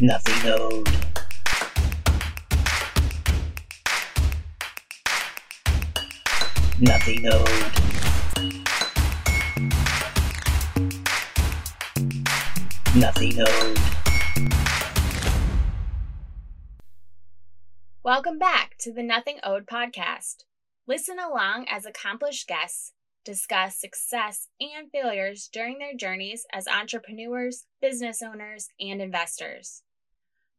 Nothing owed. Nothing owed. Nothing owed. Welcome back to the Nothing Owed podcast. Listen along as accomplished guests discuss success and failures during their journeys as entrepreneurs, business owners, and investors.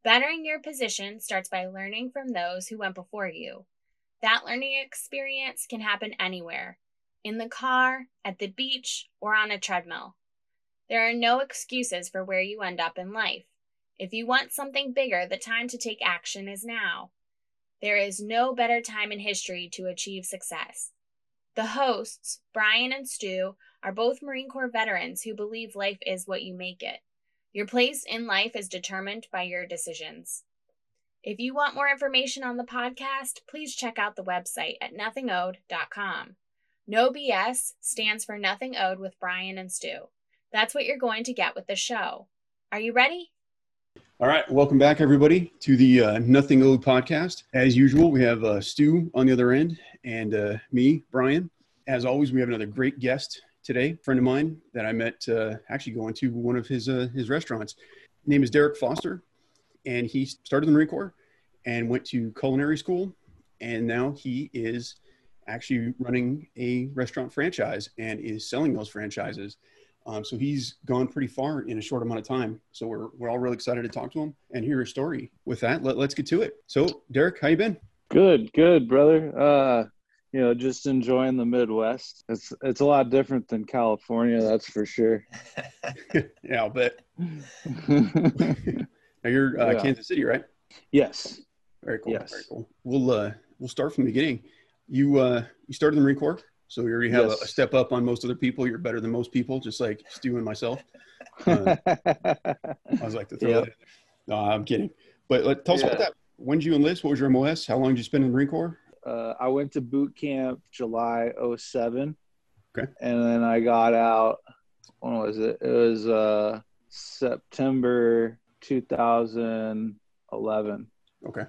Bettering your position starts by learning from those who went before you. That learning experience can happen anywhere in the car, at the beach, or on a treadmill. There are no excuses for where you end up in life. If you want something bigger, the time to take action is now. There is no better time in history to achieve success. The hosts, Brian and Stu, are both Marine Corps veterans who believe life is what you make it. Your place in life is determined by your decisions. If you want more information on the podcast, please check out the website at nothingowed.com. No BS stands for Nothing Owed with Brian and Stu. That's what you're going to get with the show. Are you ready? All right, welcome back, everybody, to the uh, Nothing Owed podcast. As usual, we have uh, Stu on the other end and uh, me, Brian. As always, we have another great guest today, friend of mine that I met uh, actually going to one of his uh, his restaurants. His name is Derek Foster, and he started the Marine Corps and went to culinary school, and now he is actually running a restaurant franchise and is selling those franchises. Um, so he's gone pretty far in a short amount of time. So we're, we're all really excited to talk to him and hear his story. With that, let, let's get to it. So Derek, how you been? Good, good, brother. Uh, you know, just enjoying the Midwest. It's it's a lot different than California, that's for sure. yeah, I'll bet. now you're uh, Yeah. Kansas City, right? yes. Very cool. Yes. Very cool. We'll uh, we'll start from the beginning. You uh, you started in the Marine Corps, so you already have a, a step up on most other people. You're better than most people, just like Stu and myself. Uh, I was like to throw Yep. that. in. No, I'm kidding. But let, tell us about that. When did you enlist? What was your MOS? How long did you spend in the Marine Corps? Uh, I went to boot camp July 07. Okay. And then I got out, when was it? It was uh, September 2011. Okay.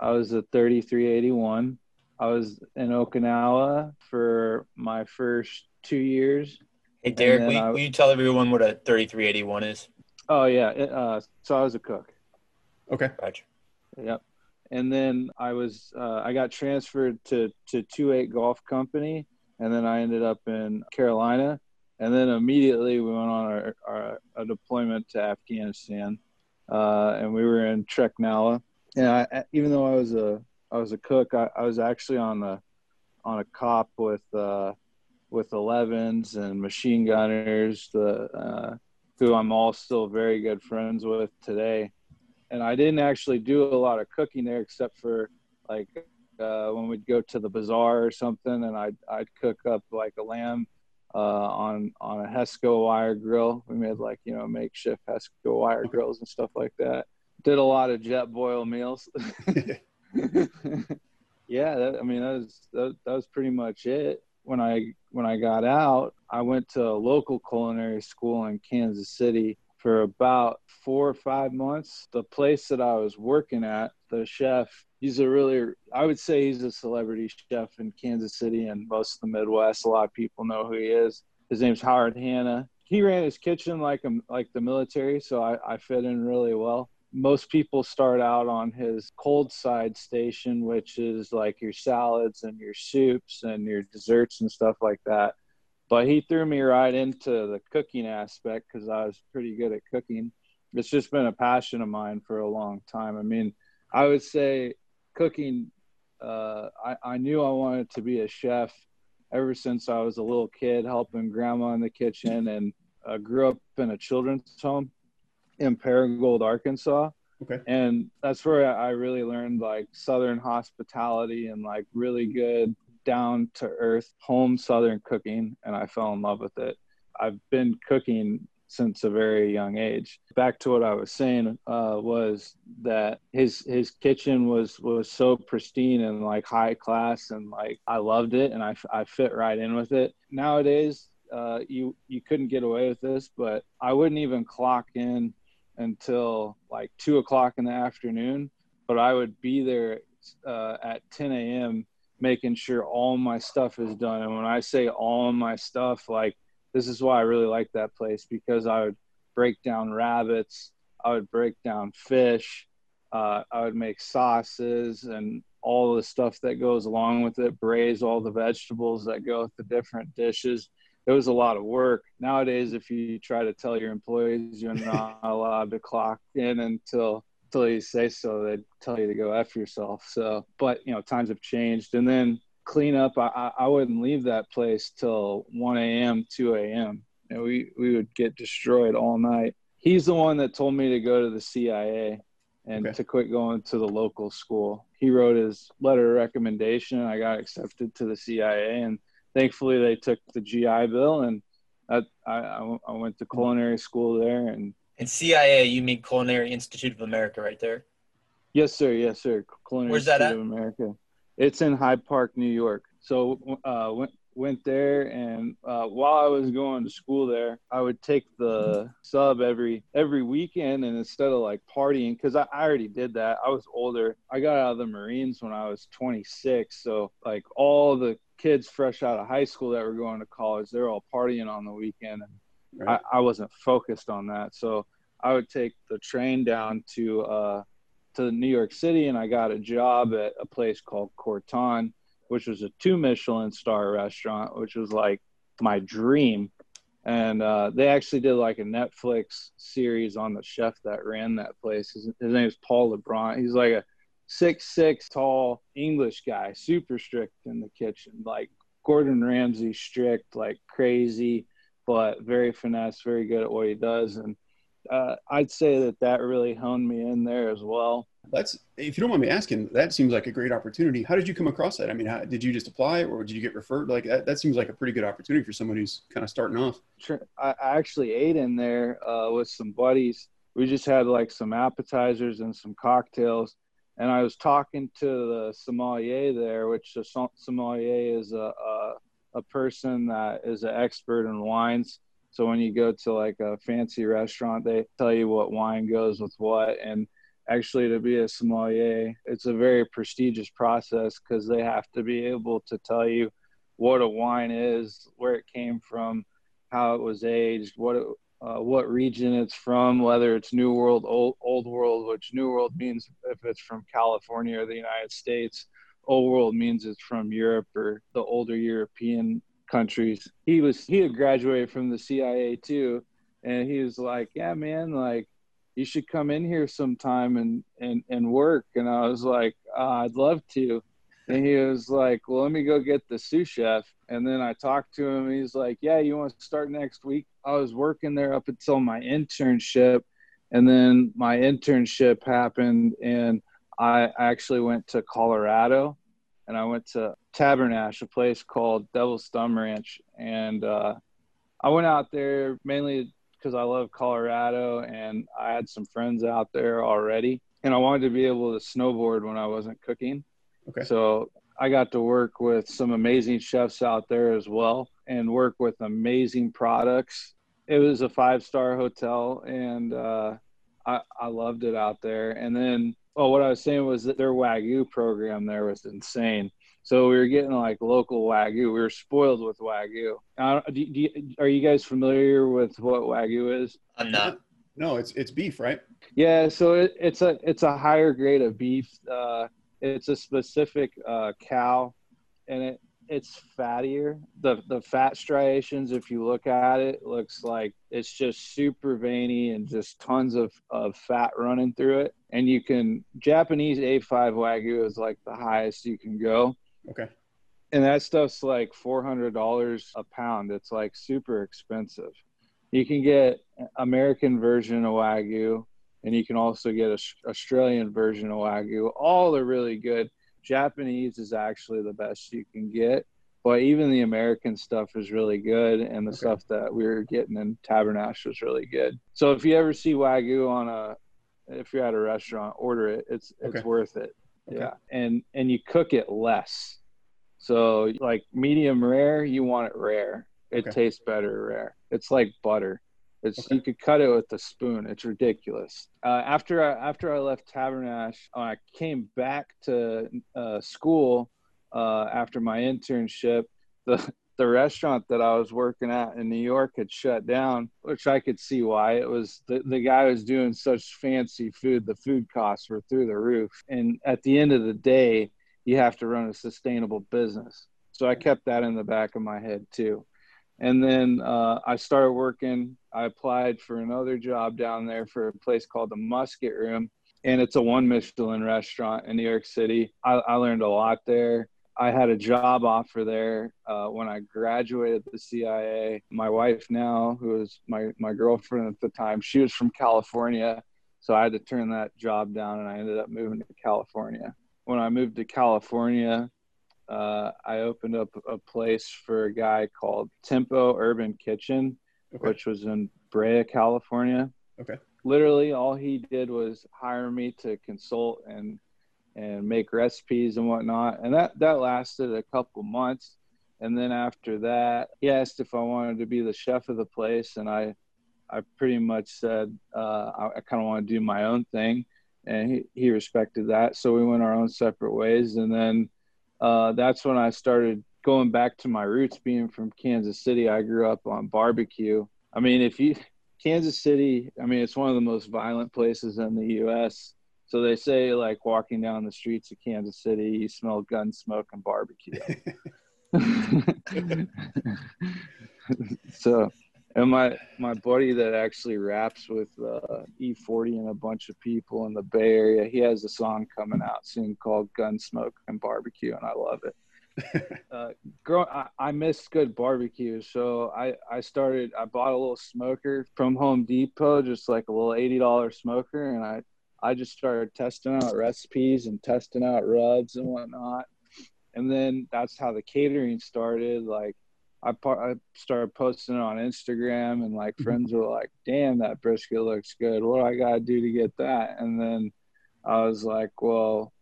I was a 3381. I was in Okinawa for my first two years. Hey Derek, will you, I- will you tell everyone what a 3381 is? Oh, yeah. It, uh, so I was a cook. Okay. Gotcha. Yep. And then I was uh, I got transferred to to two eight golf company, and then I ended up in Carolina, and then immediately we went on our, our a deployment to Afghanistan, uh, and we were in Trek Nawa. And I, even though I was a I was a cook, I, I was actually on the on a cop with uh, with 11s and machine gunners, the uh, who I'm all still very good friends with today and I didn't actually do a lot of cooking there except for like uh, when we'd go to the bazaar or something, and I'd I'd cook up like a lamb uh, on on a Hesco wire grill. We made like you know makeshift Hesco wire grills and stuff like that. Did a lot of jet boil meals. yeah, that, I mean that was that, that was pretty much it. When I when I got out, I went to a local culinary school in Kansas City for about four or five months. The place that I was working at, the chef, he's a really, I would say he's a celebrity chef in Kansas City and most of the Midwest. A lot of people know who he is. His name's Howard Hanna. He ran his kitchen like a, like the military, so I, I fit in really well. Most people start out on his cold side station, which is like your salads and your soups and your desserts and stuff like that but he threw me right into the cooking aspect because I was pretty good at cooking. It's just been a passion of mine for a long time. I mean, I would say cooking, uh, I, I knew I wanted to be a chef ever since I was a little kid, helping grandma in the kitchen, and uh, grew up in a children's home in Paragould, Arkansas. Okay. And that's where I really learned like Southern hospitality and like really good down to earth home Southern cooking. And I fell in love with it. I've been cooking since a very young age. Back to what I was saying uh, was that his his kitchen was was so pristine and like high class and like I loved it and I, I fit right in with it. Nowadays, uh, you you couldn't get away with this, but I wouldn't even clock in until like two o'clock in the afternoon, but I would be there uh, at 10 a.m. making sure all my stuff is done. And when I say all my stuff, like this is why I really like that place because I would break down rabbits, I would break down fish, uh, I would make sauces and all the stuff that goes along with it, braise all the vegetables that go with the different dishes. It was a lot of work. Nowadays, if you try to tell your employees you're not allowed to clock in until until you say so, they tell you to go after yourself. So, but you know, times have changed. And then clean up, I, I wouldn't leave that place till 1 a.m., 2 a.m. And we we would get destroyed all night. He's the one that told me to go to the CIA and Okay. to quit going to the local school. He wrote his letter of recommendation. and I got accepted to the CIA, and thankfully they took the GI Bill, and I, I, I went to culinary school there. And And CIA, you mean Culinary Institute of America, right there. yes, sir, yes, sir. Culinary Where's that Institute of America. It's in Hyde Park, New York. So uh, went went there, and uh, while I was going to school there, I would take the sub every every weekend, and instead of like partying, because I, I already did that. I was older. I got out of the Marines when I was 26, so like all the kids fresh out of high school that were going to college, they're all partying on the weekend, and Right. I, I wasn't focused on that. So I would take the train down to uh, to New York City, and I got a job at a place called Corton, which was a two Michelin star restaurant, which was like my dream. And uh, they actually did like a Netflix series on the chef that ran that place. His, his name is Paul Liebrandt. He's like a six six tall English guy, super strict in the kitchen, like Gordon Ramsay strict, like crazy, but very finesse, very good at what he does. And uh, I'd say that that really honed me in there as well. That's if you don't mind me asking, that seems like a great opportunity. How did you come across that? I mean, how, did you just apply or did you get referred? Like that, that seems like a pretty good opportunity for someone who's kind of starting off. I I actually ate in there uh, with some buddies. We just had like some appetizers and some cocktails. And I was talking to the sommelier there, which the sommelier is a, a a person that is an expert in wines. So when you go to like a fancy restaurant, they tell you what wine goes with what. And actually, to be a sommelier, it's a very prestigious process because they have to be able to tell you what a wine is, where it came from, how it was aged, what it, uh, what region it's from, whether it's New World, Old, Old World, which New World means if it's from California or the United States. Old World means it's from Europe or the older European countries. He was he had graduated from the CIA too, and he was like, "Yeah, man, like you should come in here sometime and and and work." And I was like, uh, "I'd love to." And he was like, "Well, let me go get the sous chef." And then I talked to him. He's like, "Yeah, you want to start next week?" I was working there up until my internship, and then my internship happened, and I actually went to Colorado, and I went to Tabernash, a place called Devil's Thumb Ranch, and uh, I went out there mainly because I love Colorado, and I had some friends out there already, and I wanted to be able to snowboard when I wasn't cooking. Okay. So I got to work with some amazing chefs out there as well, and work with amazing products. It was a five star hotel, and uh, I, I loved it out there. And then, oh, what I was saying was that their Wagyu program there was insane. So we were getting like local Wagyu. We were spoiled with Wagyu. Uh, do, do you, are you guys familiar with what Wagyu is? I'm not. No, it's it's beef, right? Yeah, so it, it's a it's a higher grade of beef. Uh, it's a specific uh, cow, and it it's fattier. The the fat striations, if you look at it, looks like it's just super veiny and just tons of, of fat running through it. And you can Japanese A5 Wagyu is like the highest you can go. Okay. And that stuff's like four hundred dollars a pound. It's like super expensive. You can get American version of Wagyu, and you can also get a Australian version of Wagyu. All are really good. Japanese is actually the best you can get, but even the American stuff is really good, and the Okay. stuff that we were getting in Tabernash was really good. So if you ever see Wagyu on a, if you're at a restaurant, order it. It's it's Okay. worth it. Okay. Yeah, and and you cook it less. So like medium rare, you want it rare. It tastes better rare. It's like butter. It's Okay. you could cut it with a spoon. It's ridiculous. Uh, after I after I left Tabernash, I came back to uh, school uh, after my internship. The the restaurant that I was working at in New York had shut down, which I could see why. It was the, the guy was doing such fancy food, the food costs were through the roof. And at the end of the day, you have to run a sustainable business. So I kept that in the back of my head too. And then uh, I started working. I applied for another job down there for a place called the Musket Room. And it's a one Michelin restaurant in New York City. I, I learned a lot there. I had a job offer there uh, when I graduated the CIA. My wife now, who was my, my girlfriend at the time, she was from California. So I had to turn that job down and I ended up moving to California. When I moved to California, uh, I opened up a place for a guy called Tempo Urban Kitchen, Okay. which was in Brea, California. Okay. Literally, all he did was hire me to consult and and make recipes and whatnot, and that that lasted a couple months. And then after that, he asked if I wanted to be the chef of the place, and I I pretty much said uh, I, I kind of want to do my own thing, and he, he respected that. So we went our own separate ways, and then uh, that's when I started going back to my roots. Being from Kansas City, I grew up on barbecue. I mean, if you Kansas City, I mean, it's one of the most violent places in the U.S. So they say, like walking down the streets of Kansas City, you smell gun smoke and barbecue. so, and my my buddy that actually raps with uh, E40 and a bunch of people in the Bay Area, he has a song coming out soon called "Gunsmoke and Barbecue," and I love it. uh, grow, I, I miss good barbecue, so I I started. I bought a little smoker from Home Depot, just like a little eighty dollar smoker, and I I just started testing out recipes and testing out rubs and whatnot. And then that's how the catering started. Like I, par- I started posting it on Instagram, and like friends were like, "Damn, that brisket looks good. What do I gotta do to get that?" And then I was like, "Well,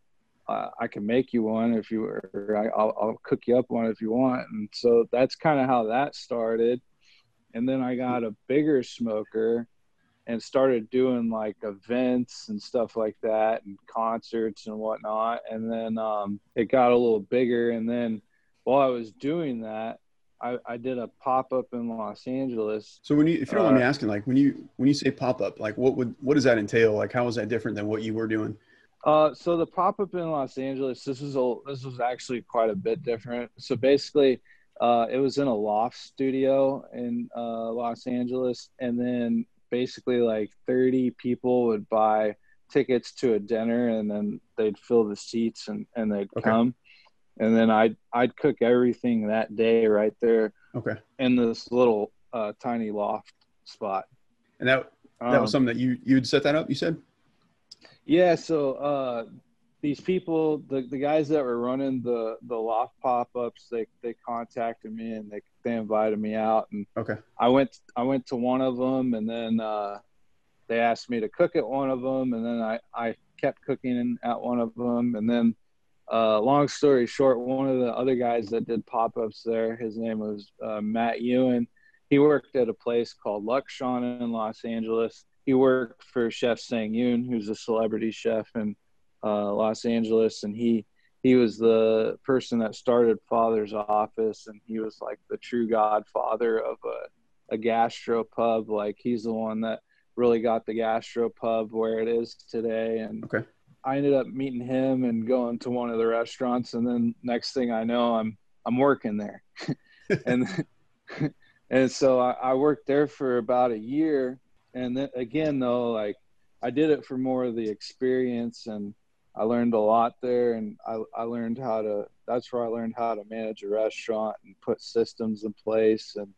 uh, I can make you one if you, or I, I'll, I'll cook you up one if you want." And so that's kind of how that started. And then I got a bigger smoker and started doing like events and stuff like that and concerts and whatnot and then um, it got a little bigger and then while i was doing that i, I did a pop-up in los angeles So when you, if you don't mind me Uh, asking, like when you when you say pop up, like what would what does that entail? Like how is that different than what you were doing? Uh, so the pop up in Los Angeles, this was a this was actually quite a bit different. So basically, uh, it was in a loft studio in uh, Los Angeles, and then basically like thirty people would buy tickets to a dinner, and then they'd fill the seats and and they'd Okay. come, and then I'd I'd cook everything that day right there Okay, in this little uh, tiny loft spot. and that that was Um, something that you you'd set that up. You said. Yeah, so uh, these people, the, the guys that were running the the loft pop ups, they they contacted me and they they invited me out, and Okay. I went I went to one of them, and then uh, they asked me to cook at one of them, and then I I kept cooking at one of them, and then. Uh, long story short, one of the other guys that did pop ups there, his name was uh, Matt Ewan. He worked at a place called Lukshon in Los Angeles he worked for Chef Sang Yoon, who's a celebrity chef in uh, Los Angeles, and he he was the person that started Father's Office, and he was like the true godfather of a a gastro pub. Like he's the one that really got the gastro pub where it is today. And Okay. I ended up meeting him and going to one of the restaurants, and then next thing I know, I'm I'm working there, and and so I, I worked there for about a year. And then again though like i did it for more of the experience and i learned a lot there. And i, I learned how to that's where i learned how to manage a restaurant and put systems in place. And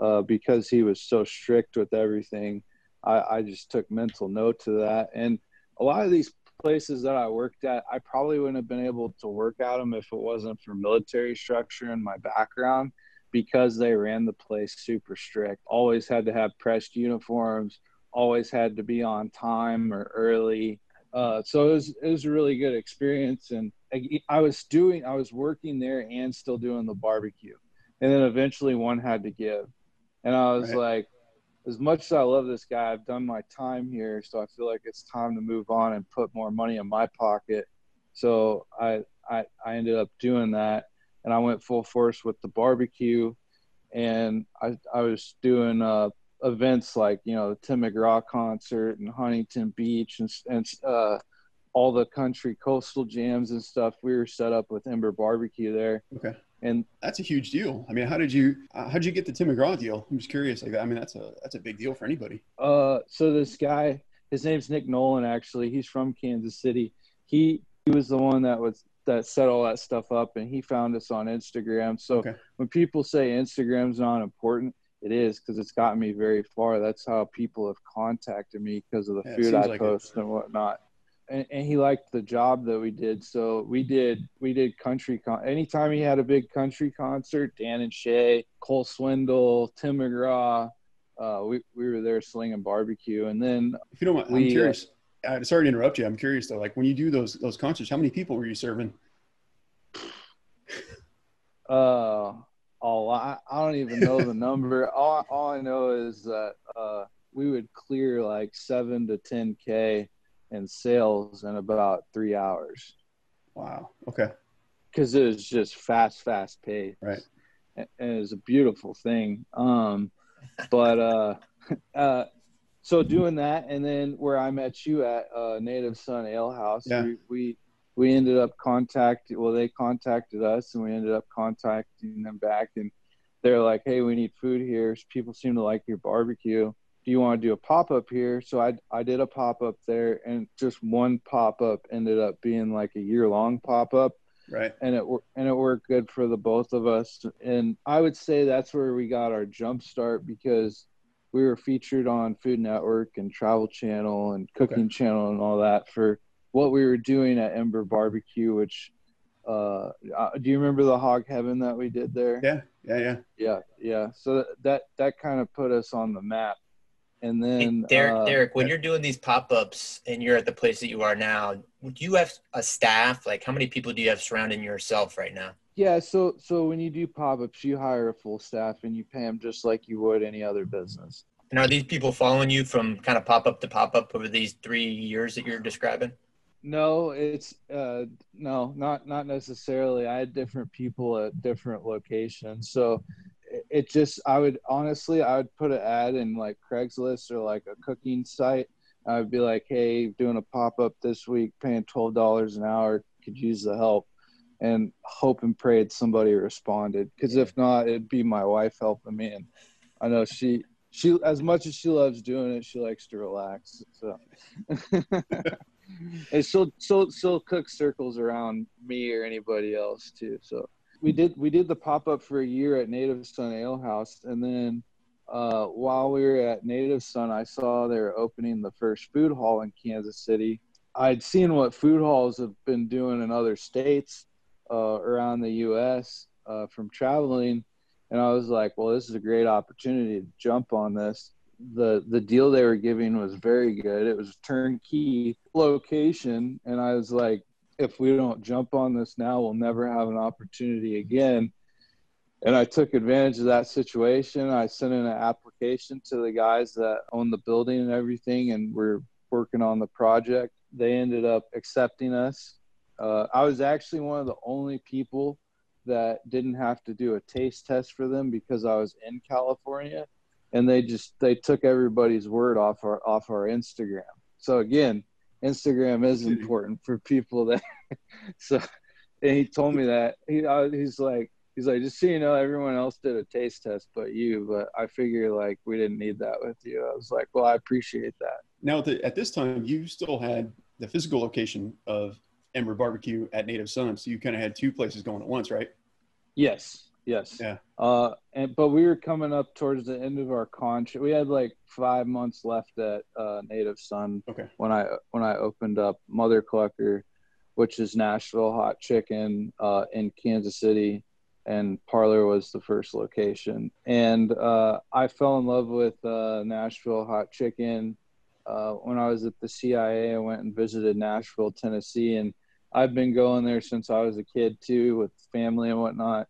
uh, because he was so strict with everything I, I just took mental note to that. And a lot of these places that i worked at i probably wouldn't have been able to work at them if it wasn't for military structure and my background because they ran the place super strict. Always had to have pressed uniforms. Always had to be on time or early. Uh, so it was it was a really good experience, and I, I was doing I was working there and still doing the barbecue, and then eventually one had to give, and I was Right. like, as much as I love this guy, I've done my time here, so I feel like it's time to move on and put more money in my pocket. So I I, I ended up doing that, and I went full force with the barbecue, and I I was doing uh, events like you know the Tim McGraw concert and Huntington Beach and and uh, all the country coastal jams and stuff. We were set up with Ember Barbecue there, Okay. And That's a huge deal. I mean, how did you uh, how did you get the Tim McGraw deal? I'm just curious. Like, I mean, that's a that's a big deal for anybody. Uh, so this guy, his name's Nick Nolan. Actually, he's from Kansas City. He he was the one that was that set all that stuff up, and he found us on Instagram. So Okay. when people say Instagram's not important, it is because it's gotten me very far. That's how people have contacted me because of the Yeah, it food I like it. post and whatnot. And, and he liked the job that we did, so we did we did country. Con- Anytime he had a big country concert, Dan and Shay, Cole Swindle, Tim McGraw, uh, we we were there slinging barbecue, and then If you don't mind, I'm uh, curious. Uh, sorry to interrupt you. I'm curious though. Like when you do those those concerts, how many people were you serving? uh, oh, I, I don't even know the number. All all I know is that uh, we would clear like seven to ten k in sales in about three hours Wow. Okay. because it was just fast, fast paced. Right. and it was a beautiful thing. Um, but uh, uh, so doing that, and then where I met you at uh, Native Son Ale House, Yeah. we, we we ended up contacting. Well, they contacted us, and we ended up contacting them back, and they're like, "Hey, we need food here. People seem to like your barbecue. Do you want to do a pop up here?" So I I did a pop up there, and just one pop up ended up being like a year long pop up Right. and it and it worked good for the both of us. And I would say that's where we got our jump start because we were featured on Food Network and Travel Channel and Cooking Channel and all that for what we were doing at Ember Barbecue. Which uh, uh, do you remember the Hog Heaven that we did there? Yeah. Yeah. Yeah. yeah, yeah. So that that kind of put us on the map. And then Derek, uh, Derek, when you're doing these pop-ups and you're at the place that you are now, do you have a staff? Like, how many people do you have surrounding yourself right now? Yeah, so so when you do pop-ups, you hire a full staff and you pay them just like you would any other business. And are these people following you from kind of pop-up to pop-up over these three years that you're describing? No, it's uh no, not not necessarily. I had different people at different locations. So it, just I would honestly I would put an ad in like Craigslist or like a cooking site. I would be like, "Hey, doing a pop-up this week, paying $12 an hour, could use the help." And hope and pray that somebody responded cuz if not, it'd be my wife helping me and I know she she as much as she loves doing it, she likes to relax. So and she'll she'll she'll cook circles around me or anybody else too. So we did we did the pop up for a year at Native Son Ale House, and then uh, while we were at Native Son, I saw they were opening the first food hall in Kansas City. I'd seen what food halls have been doing in other states uh, around the U.S. Uh, from traveling, and I was like, "Well, this is a great opportunity to jump on this." the the deal they were giving was very good. It was turnkey location, and I was like, if we don't jump on this now, we'll never have an opportunity again. And I took advantage of that situation. I sent in an application to the guys that own the building and everything, and we're working on the project. They ended up accepting us. Uh, I was actually one of the only people that didn't have to do a taste test for them because I was in California and they just they took everybody's word off our off our Instagram. So again, Instagram is important for people that. so, and he told me that he he's like he's like just so you know, everyone else did a taste test but you. But I figure like we didn't need that with you. I was like, well, I appreciate that. Now, at, the, at this time, you still had the physical location of Ember Barbecue at Native Son, so you kind of had two places going at once, right? Yes. Yes. Yeah. Uh, and but we were coming up towards the end of our contract. We had like five months left at uh, Native Son Okay. when I when I opened up Mother Clucker, which is Nashville Hot Chicken uh, in Kansas City, and Parlor was the first location. And uh, I fell in love with uh, Nashville Hot Chicken uh, when I was at the CIA. I went and visited Nashville, Tennessee, and I've been going there since I was a kid too, with family and whatnot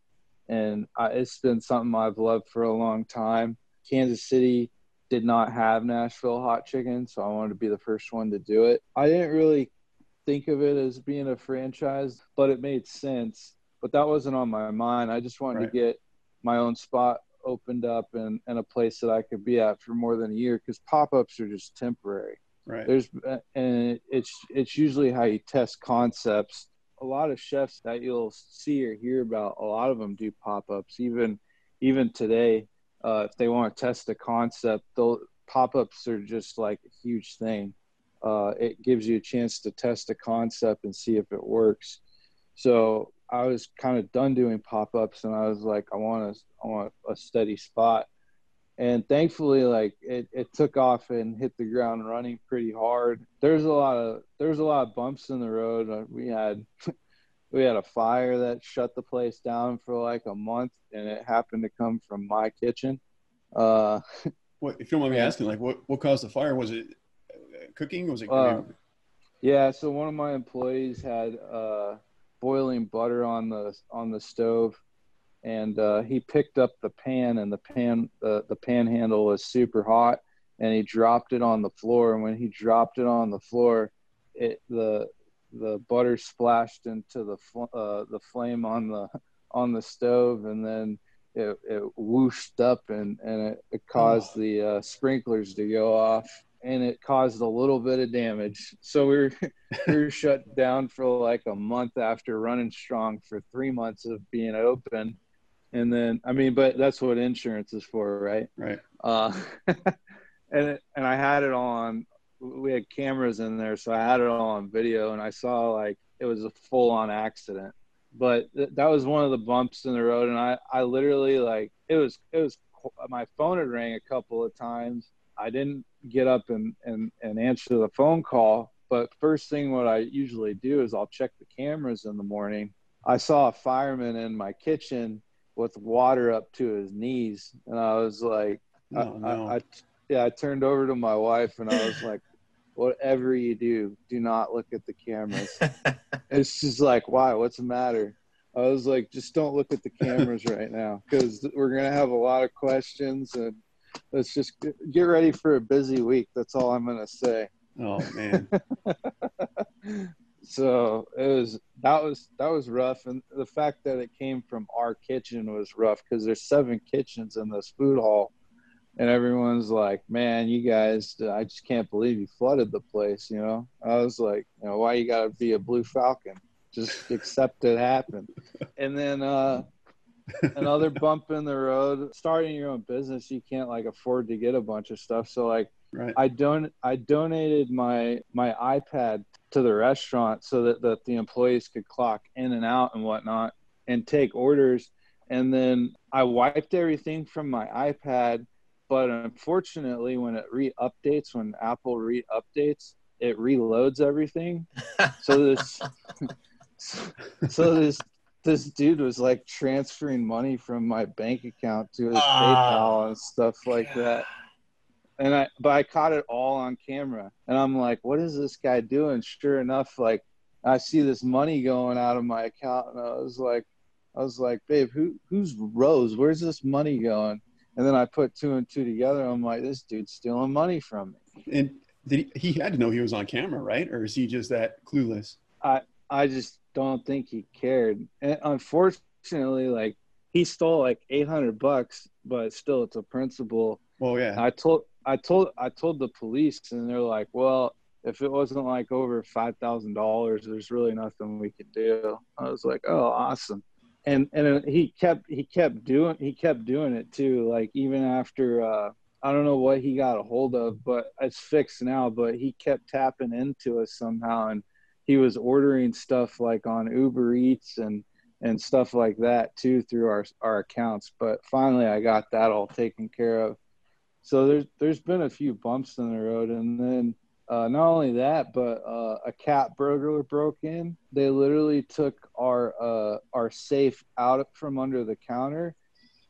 and I, it's been something I've loved for a long time. Kansas City did not have Nashville hot chicken, so I wanted to be the first one to do it. I didn't really think of it as being a franchise, but it made sense. But that wasn't on my mind. I just wanted Right. to get my own spot opened up and, and a place that I could be at for more than a year because pop ups are just temporary Right. there's uh, and it's it's usually how you test concepts a lot of chefs that you'll see or hear about a lot of them do pop-ups. Even even today uh, if they want to test a concept they'll pop-ups are just like a huge thing. Uh, it gives you a chance to test a concept and see if it works. So i was kind of done doing pop-ups and i was like i want a, i want a steady spot and thankfully like it, it took off and hit the ground running pretty hard there's a lot of there's a lot of bumps in the road Uh, we had we had a fire that shut the place down for like a month and it happened to come from my kitchen uh What, if you don't mind me asking, like, what, what caused the fire? Was it uh, cooking? Was it? Uh, yeah so one of my employees had uh boiling butter on the on the stove and uh, he picked up the pan and the pan the, the pan handle was super hot and he dropped it on the floor and when he dropped it on the floor it the the butter splashed into the fl- uh, the flame on the on the stove and then it, it whooshed up and and it, it caused Oh. the uh, sprinklers to go off and it caused a little bit of damage so we were we were shut down for like a month after running strong for three months of being open and then i mean but that's what insurance is for right right. uh, and it, and I had it on. We had cameras in there, so I had it all on video, and I saw like it was a full on accident. But th- that was one of the bumps in the road, and I I literally like it was it was my phone had rang a couple of times. I didn't get up and and and answer the phone call, but first thing what I usually do is I'll check the cameras in the morning. I saw a fireman in my kitchen with water up to his knees, and I was like. I, oh, No, no. I, I, yeah, I turned over to my wife and I was like, whatever you do, do not look at the cameras. it's just like, why? What's the matter? I was like, just don't look at the cameras right now because we're going to have a lot of questions and let's just get- get ready for a busy week. That's all I'm going to say. oh man. so it was that was that was rough and the fact that it came from our kitchen was rough because there's seven kitchens in this food hall and everyone's like man you guys i just can't believe you flooded the place you know? I was like you know why you gotta be a blue falcon? Just accept it happened. And then uh another bump in the road starting your own business you can't like afford to get a bunch of stuff so like Right. I don't I donated my my iPad to the restaurant so that, that the employees could clock in and out and whatnot and take orders. And then I wiped everything from my iPad, but unfortunately when it re-updates, when Apple re-updates, it reloads everything. So this so this this dude was like transferring money from my bank account to his Ah. PayPal and stuff like that and I but I caught it all on camera. And I'm like what is this guy doing? Sure enough like I see this money going out of my account. And I was like I was like babe who who's Rose? Where's this money going? And then I put two and two together. I'm like this dude's stealing money from me. And did he, he had to know he was on camera, right? Or is he just that clueless? I I just don't think he cared. And unfortunately like he stole like 800 bucks but still it's a principle Well, yeah. I told I told I told the police and they're like, well, if it wasn't like over five thousand dollars, there's really nothing we could do. I was like, oh, awesome. And and he kept he kept doing he kept doing it too. Like even after uh, I don't know what he got a hold of, but it's fixed now. But he kept tapping into us somehow, and he was ordering stuff like on Uber Eats and and stuff like that too through our our accounts. But finally, I got that all taken care of so there's there's been a few bumps in the road. And then uh, not only that but uh, a cat burglar broke in. They literally took our uh, our safe out from under the counter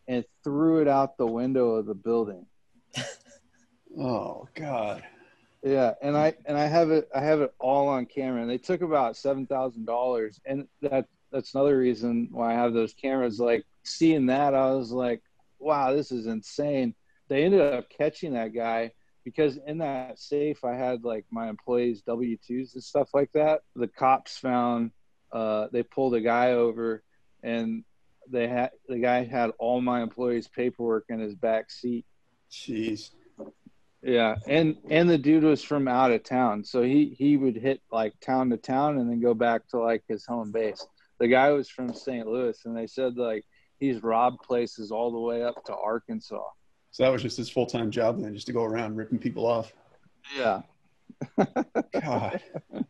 and threw it out the window of the building. Oh God. yeah. And i and i have it i have it all on camera. And they took about seven thousand dollars. And that that's another reason why i have those cameras. Like seeing that i was like wow this is insane they ended up catching that guy because in that safe I had like my employees W twos and stuff like that. The cops found uh, they pulled a guy over and they had the guy had all my employees' paperwork in his back seat. Jeez. Yeah, and and the dude was from out of town, so he he would hit like town to town and then go back to like his home base. The guy was from St. Louis, and they said like he's robbed places all the way up to Arkansas. So that was just his full time job then, just to go around ripping people off. Yeah, God.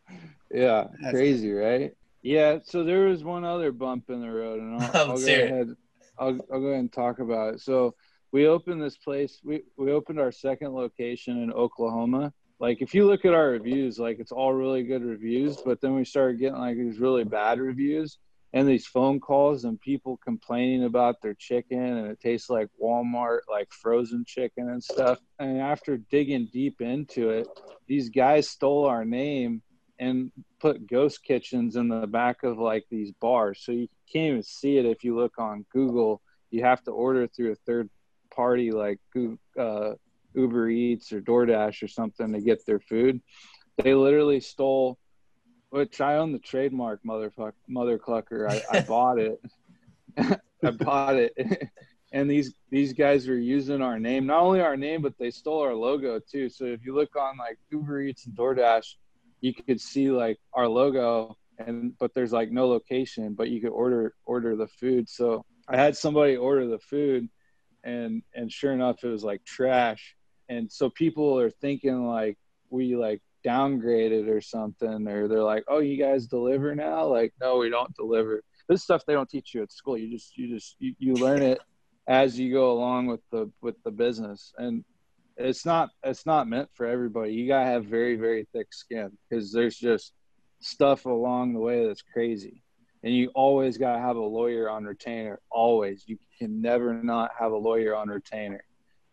yeah, That's- crazy, right? Yeah. So there was one other bump in the road, and I'll, I'll go Let's hear it. ahead. I'll, I'll go ahead and talk about it. So we opened this place. We we opened our second location in Oklahoma. Like if you look at our reviews, like it's all really good reviews, but then we started getting like these really bad reviews and these phone calls and people complaining about their chicken and it tastes like Walmart like frozen chicken and stuff. And after digging deep into it, these guys stole our name and put ghost kitchens in the back of like these bars. So you can't even see it if you look on Google. You have to order through a third party like uh, Uber Eats or DoorDash or something to get their food. They literally stole, which I own the trademark, motherfucker, mother clucker. I, I bought it. I bought it. and these these guys were using our name, not only our name, but they stole our logo too. So if you look on like Uber Eats and DoorDash, you could see like our logo and but there's like no location, but you could order order the food. So I had somebody order the food and and sure enough it was like trash. And so people are thinking like we like downgraded or something or they're like, "Oh, you guys deliver now?" Like, "No, we don't deliver." This stuff they don't teach you at school. You just you just you, you learn it as you go along with the with the business. And it's not it's not meant for everybody. You gotta have very very thick skin because there's just stuff along the way that's crazy, and you always gotta have a lawyer on retainer. Always, you can never not have a lawyer on retainer.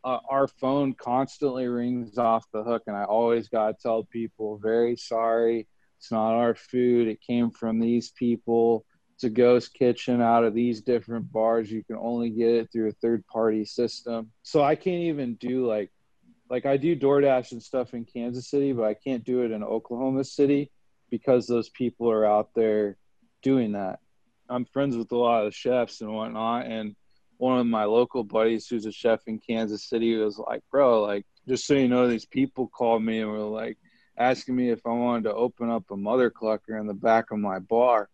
Uh, our phone constantly rings off the hook, and I always gotta tell people, very sorry, it's not our food. It came from these people. It's a ghost kitchen out of these different bars. You can only get it through a third party system. So I can't even do like like I do DoorDash and stuff in Kansas City, but I can't do it in Oklahoma City because those people are out there doing that. I'm friends with a lot of chefs and whatnot, and one of my local buddies who's a chef in Kansas City was like, "Bro, like just so you know, these people called me and were like asking me if I wanted to open up a mother clucker in the back of my bar."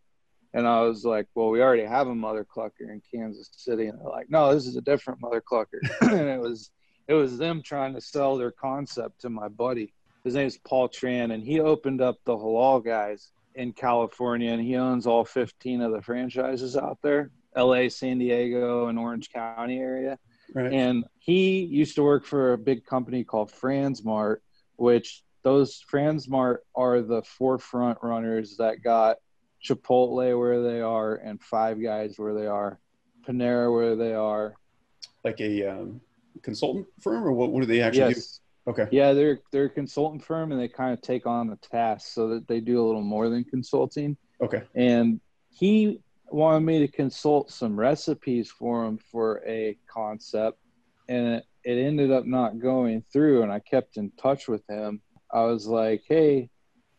And I was like, well, we already have a mother clucker in Kansas City. And they're like, no, this is a different mother clucker. and it was, it was them trying to sell their concept to my buddy. His name is Paul Tran, and he opened up the Halal guys in California, and he owns all 15 of the franchises out there, LA, San Diego, and Orange County area. Right. And he used to work for a big company called Fransmart, which those Fransmart are the forefront runners that got Chipotle where they are and Five Guys where they are, Panera where they are. like a um, consultant firm, or what? What do they actually yes. do? Okay. Yeah, they're they're a consultant firm and they kind of take on the task so that they do a little more than consulting. Okay. And he wanted me to consult some recipes for him for a concept, and it, it ended up not going through. And I kept in touch with him. I was like, "Hey,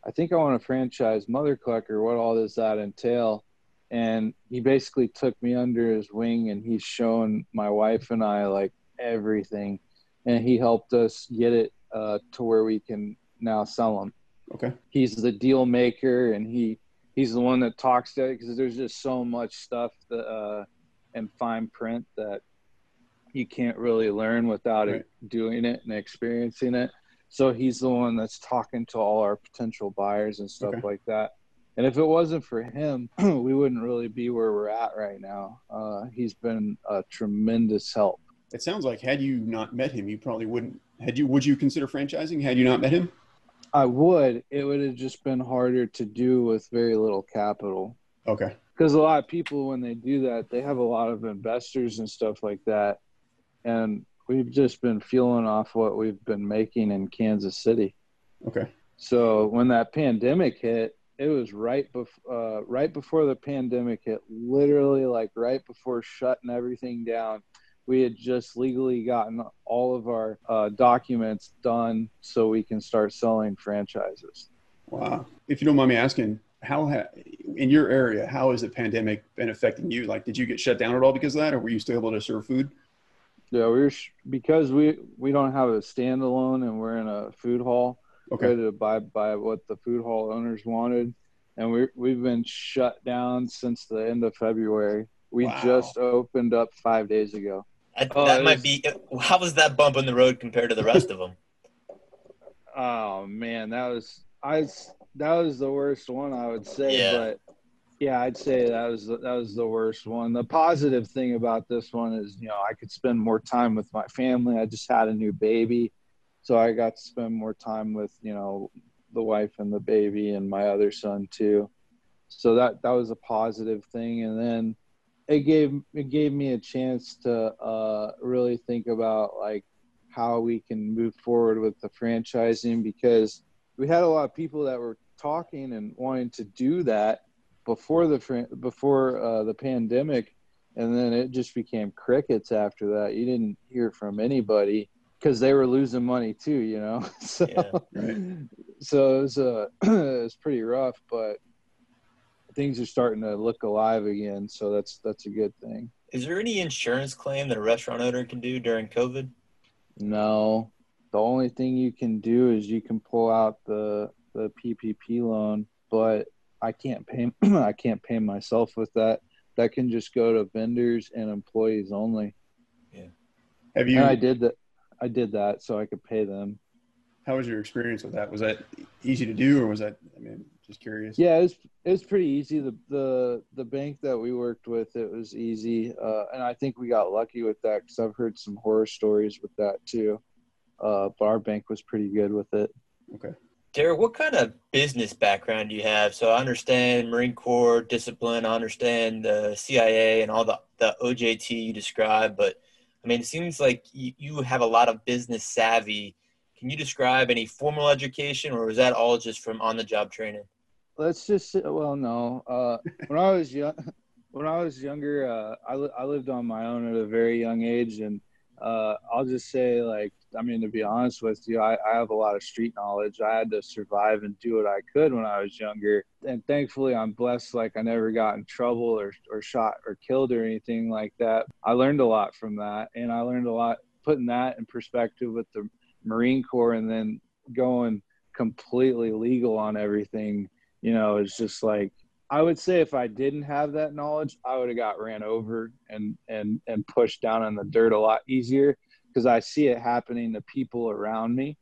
I think I want to franchise Mother Clucker. What all does that entail?" And he basically took me under his wing, and he's shown my wife and I like everything, and he helped us get it uh, to where we can now sell them Okay. he's the deal maker and he he's the one that talks to it because there's just so much stuff that uh in fine print that you can't really learn without Right. it doing it and experiencing it so he's the one that's talking to all our potential buyers and stuff Okay. like that and if it wasn't for him we wouldn't really be where we're at right now uh he's been a tremendous help It sounds like had you not met him, you probably wouldn't. Had you? Would you consider franchising? Had you not met him? I would it would have just been harder to do with very little capital Okay. because a lot of people when they do that they have a lot of investors and stuff like that and we've just been feeling off what we've been making in kansas city Okay. so when that pandemic hit it was right bef- uh, right before the pandemic hit literally like right before shutting everything down we had just legally gotten all of our uh, documents done so we can start selling franchises. Wow. If you don't mind me asking, how ha- in your area, how has the pandemic been affecting you? Like, did you get shut down at all because of that, or were you still able to serve food? Yeah, we are sh- because we we don't have a standalone and we're in a food hall. Okay. We had to abide by what the food hall owners wanted, and we we've been shut down since the end of February. We Wow. just opened up five days ago. I, Oh, that might was- be. How was that bump in the road compared to the rest of them? Oh man, that was I was, that was the worst one I would say, Yeah. but yeah, I'd say that was that was the worst one. The positive thing about this one is, you know, I could spend more time with my family. I just had a new baby, so I got to spend more time with, you know, the wife and the baby and my other son too. So that that was a positive thing and then it gave it gave me a chance to uh really think about like how we can move forward with the franchising because we had a lot of people that were talking and wanting to do that before the before uh, the pandemic, and then it just became crickets after that. You didn't hear from anybody because they were losing money too, you know. so Yeah, right. so it was uh, it was pretty rough, but things are starting to look alive again. So that's that's a good thing. Is there any insurance claim that a restaurant owner can do during COVID? No, the only thing you can do is you can pull out the the PPP loan, but I can't pay I can't pay myself with that. That can just go to vendors and employees only. Yeah. Have you? And I did that. I did that so I could pay them. How was your experience with that? Was that easy to do, or was that? I mean, just curious. Yeah, it was it was pretty easy. The the the bank that we worked with, it was easy, uh, and I think we got lucky with that because I've heard some horror stories with that too. Uh, but our bank was pretty good with it. Okay. Derek, what kind of business background do you have? So I understand Marine Corps discipline, I understand the CIA and all the, the OJT you described, but I mean, it seems like you, you have a lot of business savvy. Can you describe any formal education or is that all just from on the job training? Let's just say, well no uh when i was young when i was younger uh I, li- I lived on my own at a very young age and uh i'll just say like i mean to be honest with you I, I have a lot of street knowledge. I had to survive and do what i could when i was younger and thankfully i'm blessed like i never got in trouble or, or shot or killed or anything like that. I learned a lot from that and i learned a lot putting that in perspective with the marine corps and then going completely legal on everything you know it's just like i would say if i didn't have that knowledge i would have got ran over and and and pushed down in the dirt a lot easier because i see it happening to people around me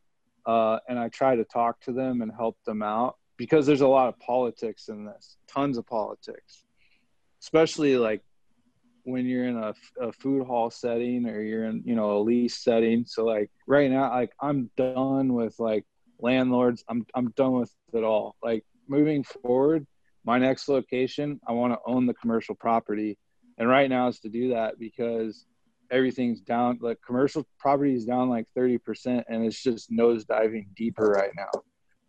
uh, and i try to talk to them and help them out because there's a lot of politics in this tons of politics. Especially like when you're in a, a food hall setting or you're in you know a lease setting so like right now like i'm done with like landlords i'm i'm done with it all. Like moving forward my next location i want to own the commercial property and right now is to do that because everything's down like commercial property is down like 30% and it's just nose diving deeper right now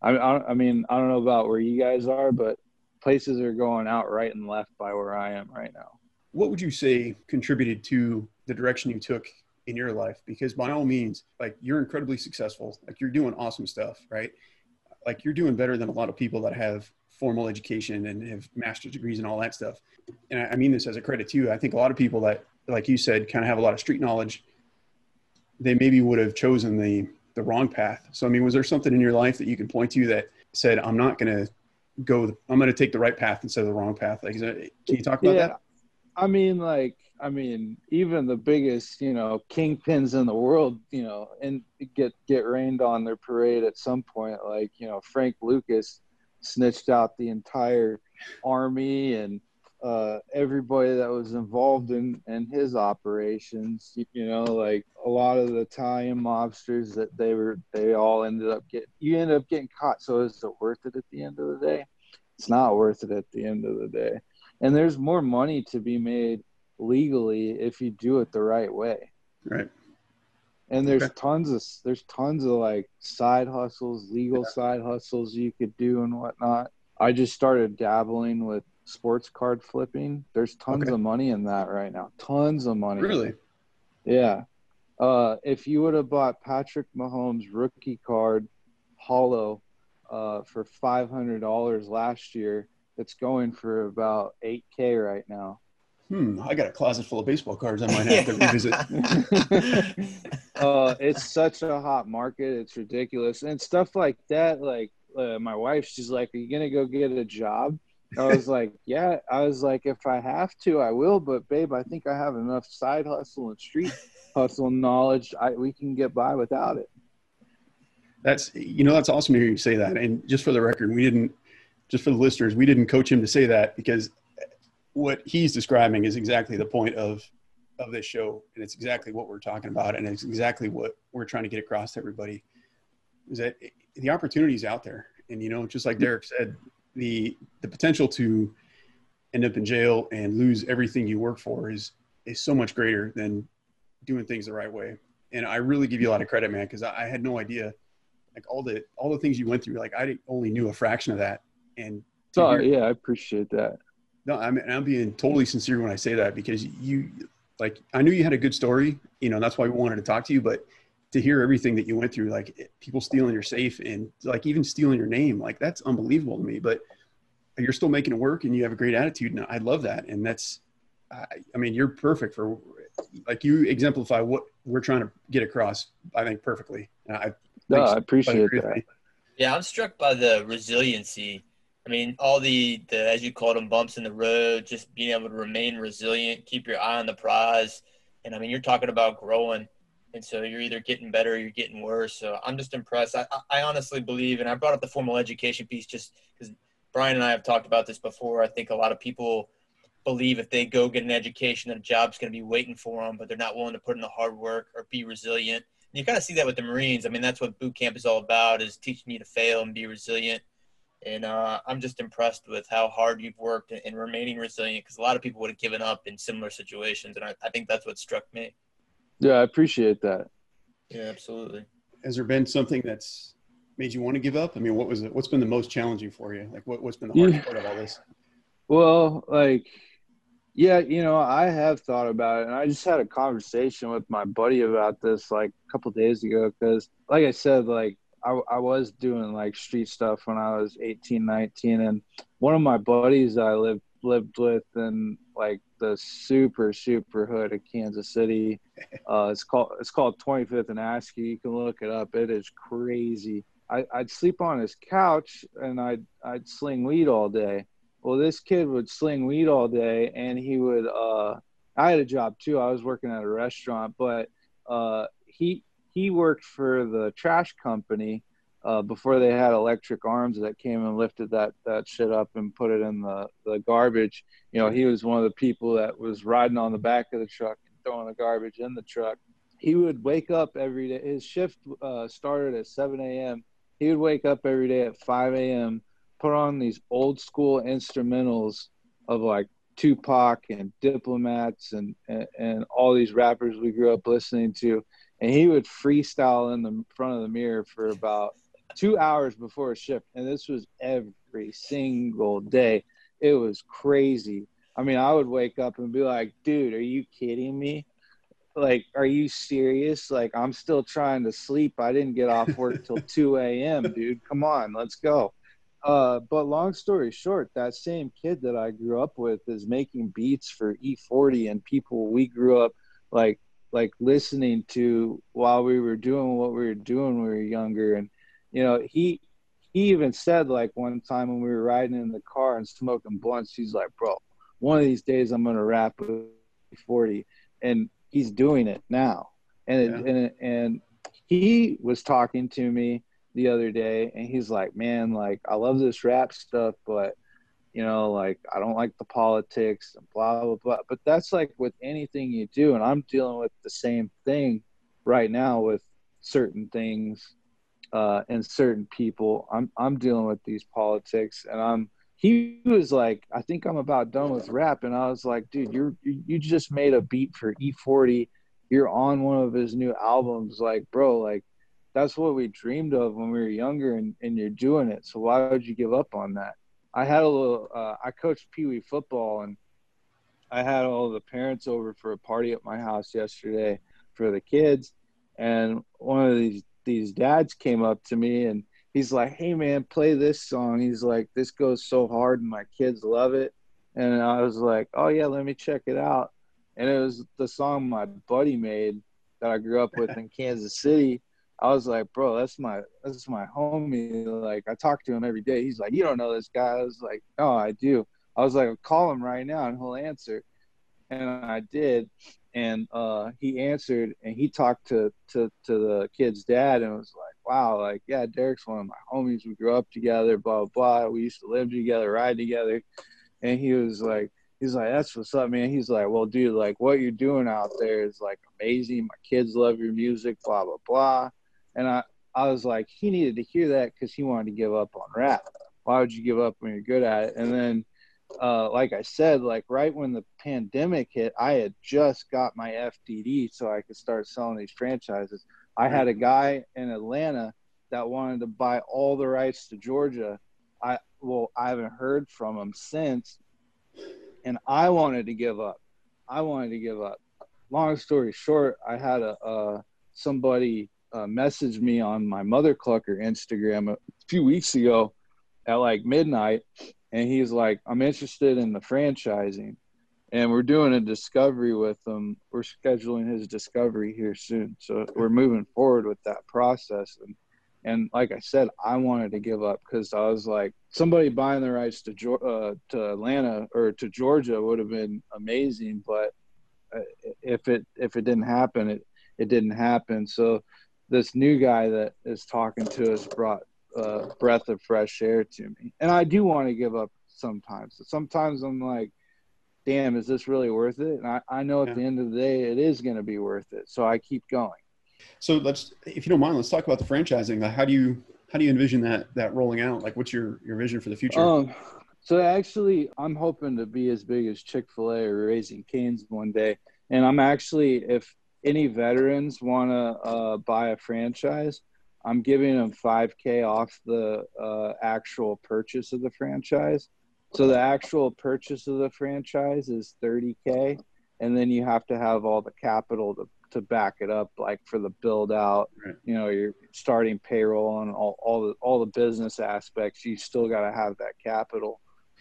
I, I, I mean i don't know about where you guys are but places are going out right and left by where i am right now What would you say contributed to the direction you took in your life? Because by all means, like you're incredibly successful. Like you're doing awesome stuff, right? Like you're doing better than a lot of people that have formal education and have master's degrees and all that stuff. And I I mean this as a credit to you. I think a lot of people that, like you said, kind of have a lot of street knowledge. They maybe would have chosen the the wrong path. So I mean, was there something in your life that you can point to that said, "I'm not going to go. I'm going to take the right path instead of the wrong path"? Like, is that, can you talk about that? I mean, like, I mean, even the biggest, you know, kingpins in the world, you know, and get get rained on their parade at some point. Like, you know, Frank Lucas snitched out the entire army and uh, everybody that was involved in in his operations. You, you know, like a lot of the Italian mobsters that they were, they all ended up getting. You end up getting caught. So is it worth it at the end of the day? It's not worth it at the end of the day and there's more money to be made legally if you do it the right way Right. and there's Okay. tons of there's tons of like side hustles legal side hustles you could do and whatnot i just started dabbling with sports card flipping there's tons Okay. of money in that right now tons of money Really? Yeah. Uh, if you would have bought Patrick Mahomes rookie card hollow uh, for five hundred dollars last year, it's going for about eight k right now. Hmm, I got a closet full of baseball cards. I might have to revisit. uh, it's such a hot market. It's ridiculous, and stuff like that. Like uh, my wife, she's like, "Are you gonna go get a job?" I was like, "Yeah." I was like, "If I have to, I will." But babe, I think I have enough side hustle and street hustle knowledge. I we can get by without it. That's you know that's awesome to hear you say that. And just for the record, we didn't just for the listeners, we didn't coach him to say that because what he's describing is exactly the point of of this show and it's exactly what we're talking about and it's exactly what we're trying to get across to everybody is that the opportunity is out there. And you know just like derek said the the potential to end up in jail and lose everything you work for is is so much greater than doing things the right way. And i really give you a lot of credit man because I, I had no idea. Like all the all the things you went through like i only knew a fraction of that. And so yeah i appreciate that no, I'm, I'm being totally sincere when I say that because you, like, I knew you had a good story, you know, that's why we wanted to talk to you. But to hear everything that you went through, like people stealing your safe and like even stealing your name, like that's unbelievable to me. But you're still making it work and you have a great attitude, and I love that. And that's, I, I mean, you're perfect for, like, you exemplify what we're trying to get across. I think perfectly. I, no, I appreciate that. Yeah, I'm struck by the resiliency I mean, all the, the as you called them bumps in the road, just being able to remain resilient, keep your eye on the prize, and I mean, you're talking about growing, and so you're either getting better or you're getting worse. So I'm just impressed. I, I honestly believe, and I brought up the formal education piece just because Brian and I have talked about this before. I think a lot of people believe if they go get an education, that a job's going to be waiting for them, but they're not willing to put in the hard work or be resilient. And you kind of see that with the Marines. I mean, that's what boot camp is all about: is teaching you to fail and be resilient and uh, I'm just impressed with how hard you've worked and, remaining resilient because a lot of people would have given up in similar situations, and I, I, think that's what struck me. Yeah, I appreciate that. Yeah, absolutely. Has there been something that's made you want to give up? I mean, what was it? What's been the most challenging for you? Like, what, what's been the hardest yeah. part of all this? Well, like, yeah, you know, I have thought about it, and I just had a conversation with my buddy about this like a couple days ago because, like I said, like I, I was doing like street stuff when I was 18, 19. And one of my buddies I lived, lived with in like the super, super hood of Kansas City. Uh, it's called, it's called 25th and Askew. You can look it up. It is crazy. I, I'd sleep on his couch and I'd, I'd sling weed all day. Well, this kid would sling weed all day and he would, uh, I had a job too. I was working at a restaurant, but, uh, he, he worked for the trash company uh, before they had electric arms that came and lifted that that shit up and put it in the the garbage. You know, he was one of the people that was riding on the back of the truck and throwing the garbage in the truck. He would wake up every day. His shift uh, started at 7 a.m. He would wake up every day at 5 a.m. Put on these old school instrumentals of like Tupac and Diplomats and, and, and all these rappers we grew up listening to and he would freestyle in the front of the mirror for about two hours before a shift. And this was every single day. It was crazy. I mean i would wake up and be like dude are you kidding me? Like are you serious? Like i'm still trying to sleep. I didn't get off work till 2 a.m dude. Come on let's go. Uh, but long story short that same kid that i grew up with is making beats for e40 and people we grew up like like listening to while we were doing what we were doing when we were younger. And you know he he even said like one time when we were riding in the car and smoking blunts he's like bro one of these days i'm gonna rap with 40 and he's doing it now. And it, yeah. and it, and he was talking to me the other day and he's like man like i love this rap stuff but you know, like I don't like the politics and blah blah blah. But that's like with anything you do, and I'm dealing with the same thing right now with certain things uh, and certain people. I'm I'm dealing with these politics, and I'm. He was like, I think I'm about done with rap, and I was like, dude, you're you just made a beat for E40. You're on one of his new albums, like, bro, like that's what we dreamed of when we were younger, and and you're doing it. So why would you give up on that? I had a little. Uh, I coached Pee Wee football, and I had all the parents over for a party at my house yesterday. for the kids. And one of these these dads came up to me and he's like, "Hey man, play this song." He's like, "This goes so hard and my kids love it." And I was like, "Oh yeah, let me check it out." And it was the song my buddy made that I grew up with in Kansas City. I was like, "Bro, that's my that's my homie." Like I talk to him every day. He's like, "You don't know this guy?" I was like, "No, I do." I was like, "Call him right now and he'll answer." And I did and uh, he answered and he talked to, to to the kid's dad and was like wow like yeah derek's one of my homies we grew up together blah blah blah we used to live together ride together and he was like he's like that's what's up man he's like well dude like what you're doing out there is like amazing my kids love your music blah blah blah and i i was like he needed to hear that because he wanted to give up on rap why would you give up when you're good at it and then uh, like I said, like right when the pandemic hit, I had just got my FDD so I could start selling these franchises. I had a guy in Atlanta that wanted to buy all the rights to Georgia. I well, I haven't heard from him since, and I wanted to give up. I wanted to give up. Long story short, I had a uh, somebody uh, message me on my mother clucker Instagram a few weeks ago at like midnight and he's like, I'm interested in the franchising. And we're doing a discovery with him. We're scheduling his discovery here soon. So we're moving forward with that process. And and like I said, I wanted to give up because I was like, somebody buying the rights to uh, to Atlanta or to Georgia would have been amazing. But uh, if it if it didn't happen, it it didn't happen. So this new guy that is talking to us brought a breath of fresh air to me. And I do want to give up sometimes. Sometimes I'm like, damn, is this really worth it? And I, I know at yeah. the end of the day, it is going to be worth it. So I keep going. So let's, if you don't mind, let's talk about the franchising. Like, how do you, how do you envision that, that rolling out? Like, what's your, your vision for the future? Um, so actually, I'm hoping to be as big as Chick Fil A or Raising Cane's one day. And I'm actually, if any veterans want to uh, buy a franchise, I'm giving them 5K off the uh, actual purchase of the franchise. So the actual purchase of the franchise is 30K, and then you have to have all the capital to, to back it up, like for the build out. Right. You know, you're starting payroll and all, all the all the business aspects. You still got to have that capital.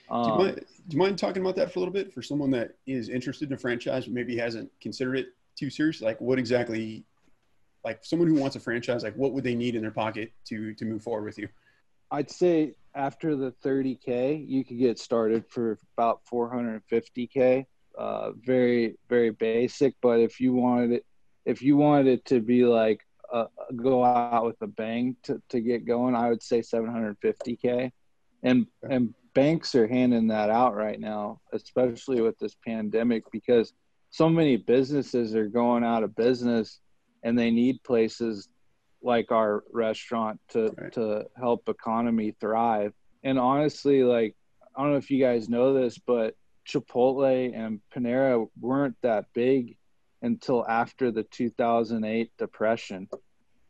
Um, do, you mind, do you mind talking about that for a little bit for someone that is interested in a franchise but maybe hasn't considered it too serious, Like, what exactly like someone who wants a franchise, like what would they need in their pocket to to move forward with you? I'd say after the 30k, you could get started for about 450k. Uh, very very basic, but if you wanted it, if you wanted it to be like uh, go out with a bang to, to get going, I would say 750k. And and banks are handing that out right now, especially with this pandemic, because so many businesses are going out of business and they need places like our restaurant to right. to help economy thrive. And honestly, like I don't know if you guys know this, but Chipotle and Panera weren't that big until after the 2008 depression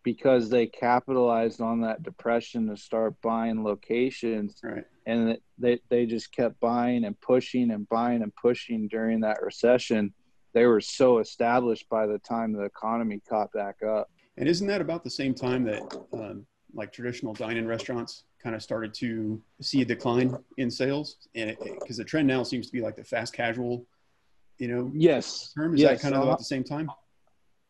because they capitalized on that depression to start buying locations right. and they, they just kept buying and pushing and buying and pushing during that recession they were so established by the time the economy caught back up. And isn't that about the same time that um, like traditional dine-in restaurants kind of started to see a decline in sales? And because the trend now seems to be like the fast casual, you know, yes, term is yes. that kind of uh, about the same time?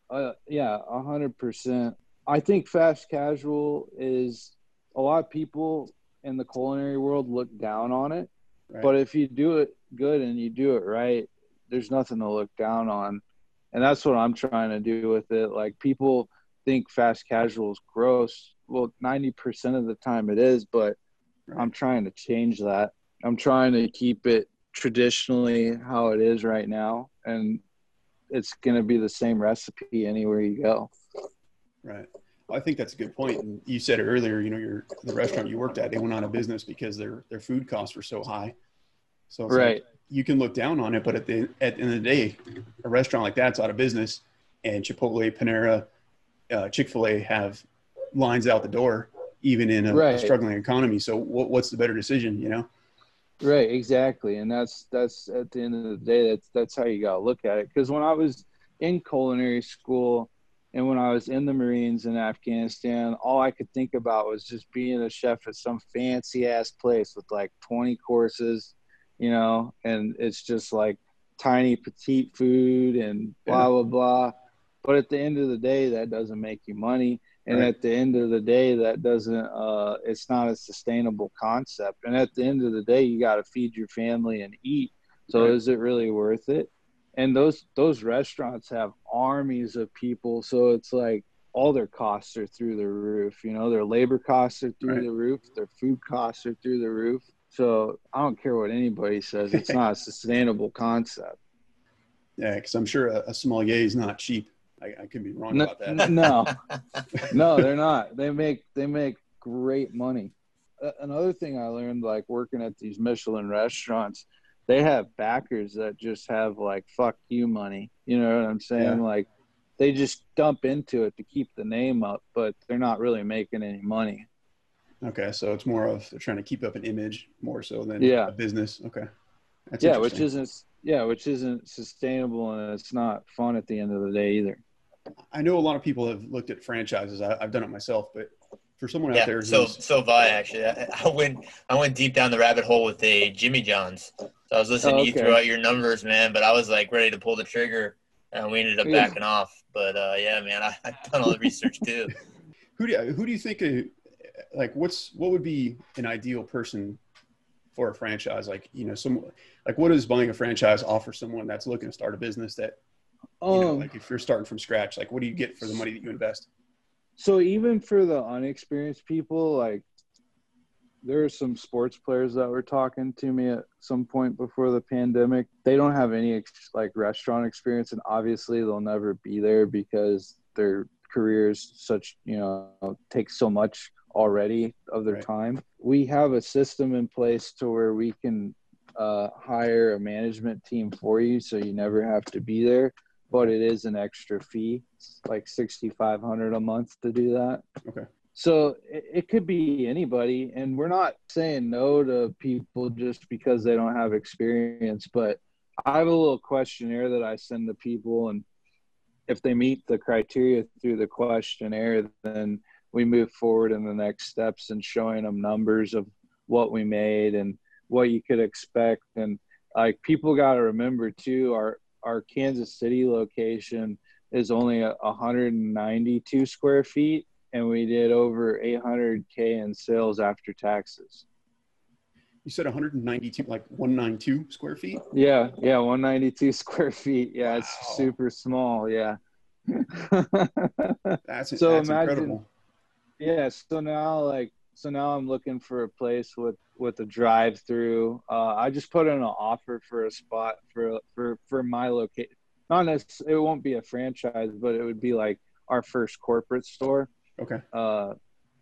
Uh, yeah, a hundred percent. I think fast casual is a lot of people in the culinary world look down on it, right. but if you do it good and you do it right, there's nothing to look down on. And that's what i'm trying to do with it. Like people think fast casual is gross. Well 90% of the time it is but i'm trying to change that. I'm trying to keep it traditionally how it is right now and it's going to be the same recipe anywhere you go. Right. Well, I think that's a good point. And you said earlier, you know, your the restaurant you worked at, they went out of business because their their food costs were so high. So right, like, you can look down on it, but at the at the end of the day, a restaurant like that's out of business, and Chipotle, Panera, uh, Chick Fil A have lines out the door, even in a, right. a struggling economy. So, what, what's the better decision? You know? Right, exactly, and that's that's at the end of the day, that's that's how you gotta look at it. Because when I was in culinary school and when I was in the Marines in Afghanistan, all I could think about was just being a chef at some fancy ass place with like 20 courses, you know, and it's just like tiny petite food and blah blah blah. But at the end of the day, that doesn't make you money. And Right. at the end of the day, that doesn't uh it's not a sustainable concept. And at the end of the day, you gotta feed your family and eat. So Right. is it really worth it? And those those restaurants have armies of people, so it's like all their costs are through the roof. You know, their labor costs are through Right. the roof, their food costs are through the roof. So I don't care what anybody says, it's not a sustainable concept. Yeah, because I'm sure a, a sommelier is not cheap. I, I could be wrong No, about that. no, no, they're not. They make they make great money. Uh, another thing I learned, like working at these Michelin restaurants, they have backers that just have like "fuck you" money. You know what I'm saying? Yeah. Like they just dump into it to keep the name up, but they're not really making any money. Okay, so it's more of they're trying to keep up an image more so than Yeah. a business. Okay, that's yeah, which isn't yeah, which isn't sustainable and it's not fun at the end of the day either. I know a lot of people have looked at franchises. I, I've done it myself, but for someone out Yeah, there so so have I actually. I, I went I went deep down the rabbit hole with a Jimmy John's. So I was listening Oh, to you okay. throw out your numbers, man, but I was like ready to pull the trigger, and we ended up backing off. But uh, yeah, man, I, I've done all the research too. who do you, who do you think uh, like what's what would be an ideal person for a franchise? Like you know, some like what does buying a franchise offer someone that's looking to start a business that you know, Um, like if you're starting from scratch, like what do you get for the money that you invest? So even for the unexperienced people, like there are some sports players that were talking to me at some point before the pandemic. They don't have any ex- like restaurant experience, and obviously they'll never be there because their careers such you know take so much already of their Right. time. We have a system in place to where we can uh, hire a management team for you, so you never have to be there but it is an extra fee, It's like sixty five hundred a month to do that. Okay. So it, it could be anybody, and we're not saying no to people just because they don't have experience. But I have a little questionnaire that I send to people, and if they meet the criteria through the questionnaire, then we move forward in the next steps and showing them numbers of what we made and what you could expect. And like people got to remember too, our our Kansas City location is only a 192 square feet, and we did over 800k in sales after taxes. You said 192, like 192 square feet. Yeah, yeah, 192 square feet. Yeah, it's super small. Yeah. That's So that's imagine- incredible. Yeah. So now, like, so now I'm looking for a place with with a drive through. Uh, I just put in an offer for a spot for for for my location. Not necessarily, it won't be a franchise, but it would be like our first corporate store. Okay. uh,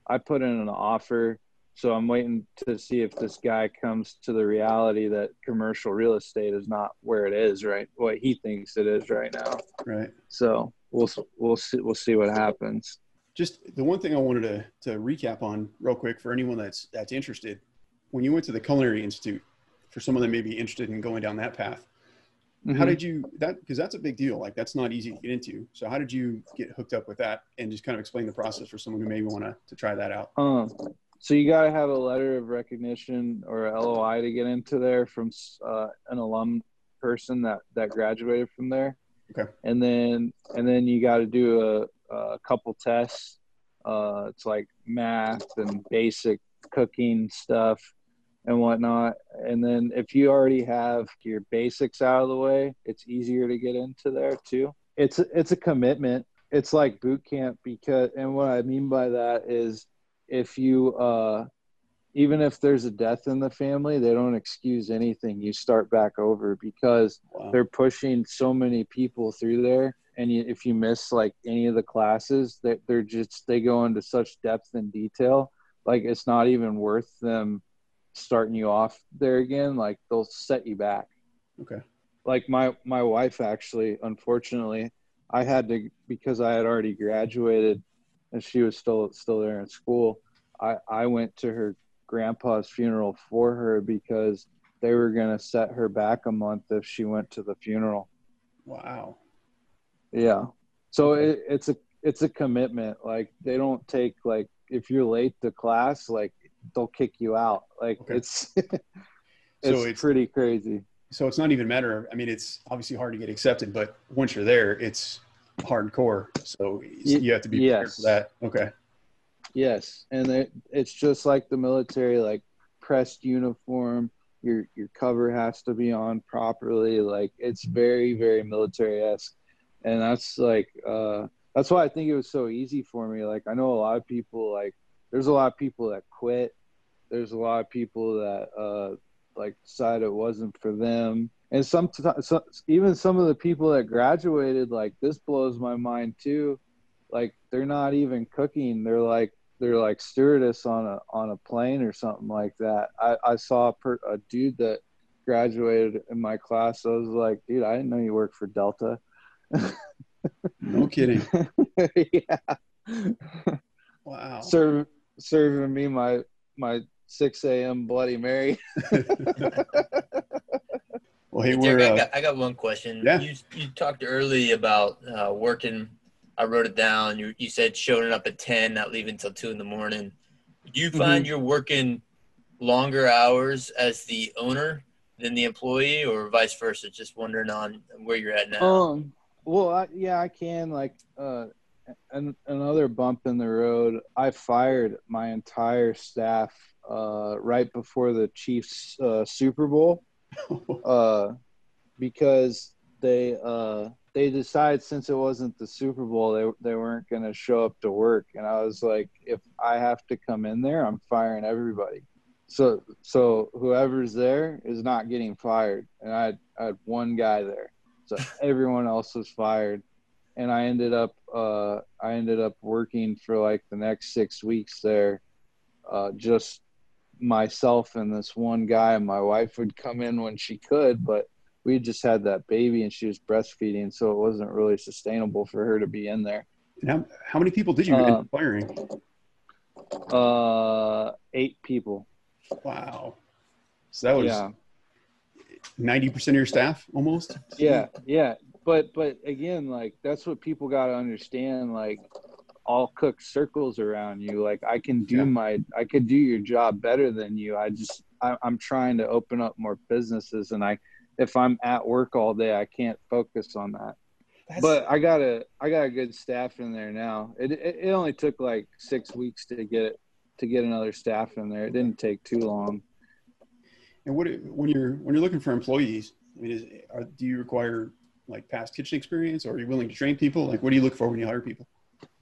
I put in an offer, so I'm waiting to see if this guy comes to the reality that commercial real estate is not where it is, right? What he thinks it is right now. Right. So we'll we'll see we'll see what happens. Just the one thing I wanted to, to recap on real quick for anyone that's that's interested. When you went to the Culinary Institute, for someone that may be interested in going down that path, how Mhm. did you that because that's a big deal. Like that's not easy to get into. So how did you get hooked up with that and just kind of explain the process for someone who maybe want to to try that out? Um, so you got to have a letter of recognition or LOI to get into there from uh, an alum person that that graduated from there. Okay. And then and then you got to do a, a couple tests. Uh, it's like math and basic cooking stuff and whatnot. And then if you already have your basics out of the way, it's easier to get into there too. It's it's a commitment. It's like boot camp because and what I mean by that is if you uh even if there's a death in the family, they don't excuse anything. You start back over because Wow. they're pushing so many people through there and if you miss like any of the classes they, they're just they go into such depth and detail like it's not even worth them starting you off there again like they'll set you back Okay. like my my wife actually unfortunately i had to because i had already graduated and she was still still there in school i i went to her grandpa's funeral for her because they were going to set her back a month if she went to the funeral Wow. Yeah. So it, it's a it's a commitment. Like they don't take like if you're late to class, like they'll kick you out. Like Okay. it's it's, it's- pretty crazy. So it's not even a matter of, I mean, it's obviously hard to get accepted, but once you're there, it's hardcore. So you have to be prepared yes. for that. Okay. Yes, and it, it's just like the military, like pressed uniform. Your your cover has to be on properly. Like it's very very military esque, and that's like uh, that's why I think it was so easy for me. Like I know a lot of people like there's a lot of people that quit. There's a lot of people that uh, like decide it wasn't for them, and some, so, even some of the people that graduated like this blows my mind too. Like they're not even cooking. They're like they're like stewardess on a on a plane or something like that. I, I saw a, per, a dude that graduated in my class. I was like, dude, I didn't know you worked for Delta. No kidding. yeah, Wow. Serve, serving me my my six a.m. Bloody Mary. Well, hey, Hey, we're, I, uh, got, I got one question. Yeah. You you talked early about uh, working. I wrote it down. You you said showing up at ten, not leaving until two in the morning. Do you find you're working longer hours as the owner than the employee, or vice versa? Just wondering on where you're at now. Um. Well, I, yeah, I can. Like, uh, an, another bump in the road. I fired my entire staff uh, right before the Chiefs uh, Super Bowl uh, because they uh, they decided since it wasn't the Super Bowl, they they weren't going to show up to work, and I was like, if I have to come in there, I'm firing everybody. So so whoever's there is not getting fired, and I I had one guy there, so everyone else was fired, and I ended up uh, I ended up working for like the next six weeks there, uh, just myself and this one guy. My wife would come in when she could, but we just had that baby and she was breastfeeding, so it wasn't really sustainable for her to be in there. how, how many people did you end up Um, firing? Uh, eight people. Wow. So that was yeah, 90% of your staff almost? yeah, yeah. But but again, like that's what people got to understand. Like, I'll cook circles around you. Like I can do Yeah. my, I could do your job better than you. I just, I, I'm trying to open up more businesses, and I, if I'm at work all day, I can't focus on that. That's, but I got a I got a good staff in there now. It, it it only took like six weeks to get it to get another staff in there. It didn't take too long. And what when you're when you're looking for employees, I mean, is, are, do you require like past kitchen experience, or are you willing to train people? Like, what do you look for when you hire people?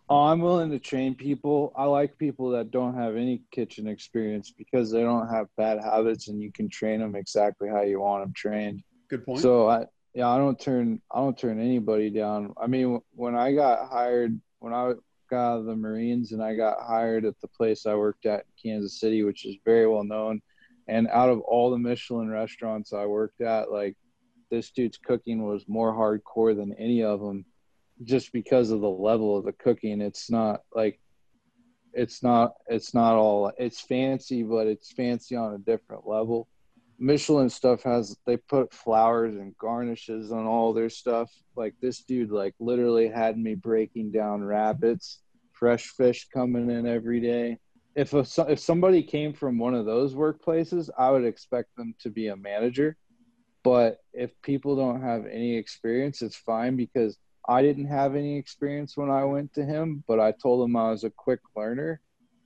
Oh, I'm willing to train people. I like people that don't have any kitchen experience because they don't have bad habits, and you can train them exactly how you want them trained. Good point. So I yeah, I don't turn I don't turn anybody down. I mean, when I got hired, when I got out of the Marines and I got hired at the place I worked at in Kansas City, which is very well known, and out of all the Michelin restaurants I worked at, like this dude's cooking was more hardcore than any of them, just because of the level of the cooking. It's not like it's not it's not all it's fancy, but it's fancy on a different level. Michelin stuff has they put flowers and garnishes on all their stuff. Like this dude, like literally had me breaking down rabbits, fresh fish coming in every day. If a, if somebody came from one of those workplaces, I would expect them to be a manager. But if people don't have any experience, it's fine because I didn't have any experience when I went to him. But I told him I was a quick learner,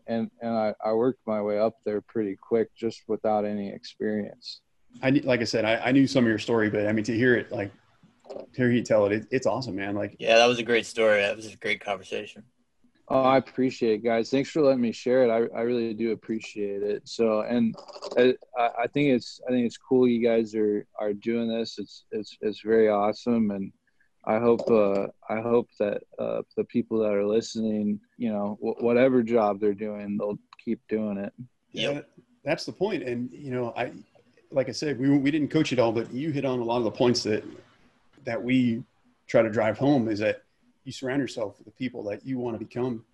and and I, I worked my way up there pretty quick just without any experience. I knew- like I said, I, I knew some of your story, but I mean, to hear it, like, to hear you tell it, it, it's awesome, man. Like, Yeah, that was a great story. That was a great conversation. Oh, I appreciate it, guys. Thanks for letting me share it. I, I really do appreciate it. So, and I, I think it's I think it's cool you guys are are doing this. It's it's it's very awesome, and I hope uh, I hope that uh, the people that are listening, you know, wh- whatever job they're doing, they'll keep doing it. yeah, that's the point. And you know, I like I said, we we didn't coach it all, but you hit on a lot of the points that that we try to drive home is that you surround yourself with the people that you want to become,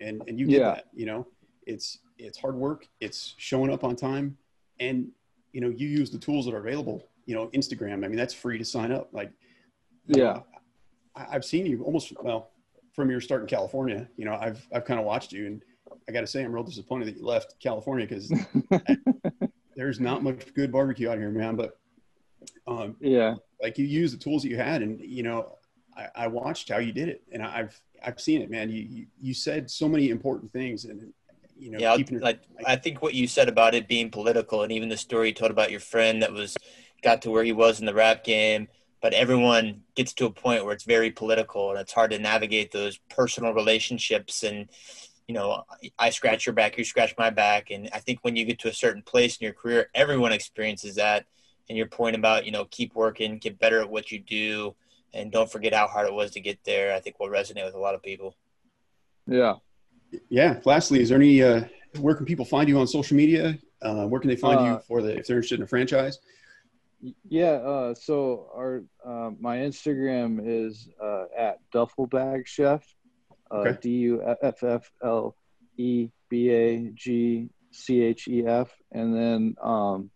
and and you get Yeah. that. You know, it's it's hard work. It's showing up on time, and you know, you use the tools that are available. You know, Instagram. I mean, that's free to sign up. Like, Yeah. I- I've seen you almost well from your start in California. You know, I've I've kind of watched you, and I got to say, I'm real disappointed that you left California because there's not much good barbecue out here, man. But um, yeah, like you use the tools that you had, and you know, I, I watched how you did it, and I've I've seen it, man. You you, you said so many important things, and you know, Yeah, keeping like I think what you said about it being political, and even the story you told about your friend that was got to where he was in the rap game. But everyone gets to a point where it's very political, and it's hard to navigate those personal relationships. And you know, I scratch your back, you scratch my back, and I think when you get to a certain place in your career, everyone experiences that. And your point about you know keep working, get better at what you do, and don't forget how hard it was to get there. I think will resonate with a lot of people. yeah. yeah. Lastly, is there any uh, where can people find you on social media? Uh, where can they find you Uh, for the if they're interested in a franchise? Yeah, uh, so our uh, my Instagram is uh, at Dufflebag Chef, uh, Okay. D U F F L E B A G C H E F, and then um,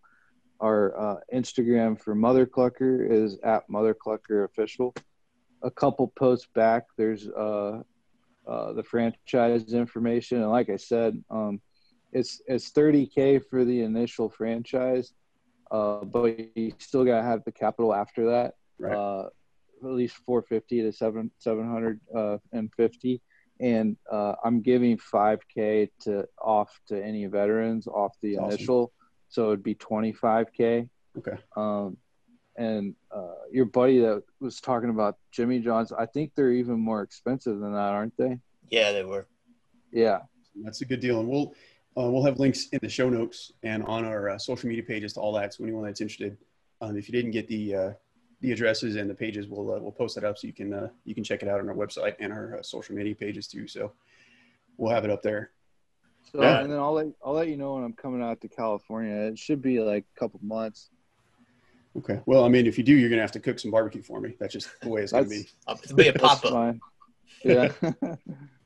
our uh, Instagram for Mother Clucker is at Mother Clucker Official. A couple posts back, there's uh, uh, the franchise information, and like I said, um, it's it's 30k for the initial franchise uh, but you still gotta have the capital after that. Right. Uh, at least 450 to seven 750, and uh, I'm giving 5k to off to any veterans off the initial, so it'd be 25k. Okay. Um, and uh, your buddy that was talking about Jimmy John's, I think they're even more expensive than that, aren't they? Yeah, they were. Yeah. That's a good deal, and we'll uh, we'll have links in the show notes and on our uh, social media pages to all that. So anyone that's interested, um, if you didn't get the uh, the addresses and the pages, we'll uh, we'll post that up so you can uh, you can check it out on our website and our uh, social media pages too. So we'll have it up there. So Yeah. and then I'll let I'll let you know when I'm coming out to California. It should be like a couple months. Okay. Well, I mean, if you do, you're gonna have to cook some barbecue for me. That's just the way it's gonna be. It'll be a pop up. fine. Yeah. All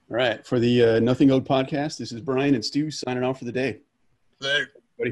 right. For the uh, Nothing Old podcast, this is Brian and Stu signing off for the day. Later.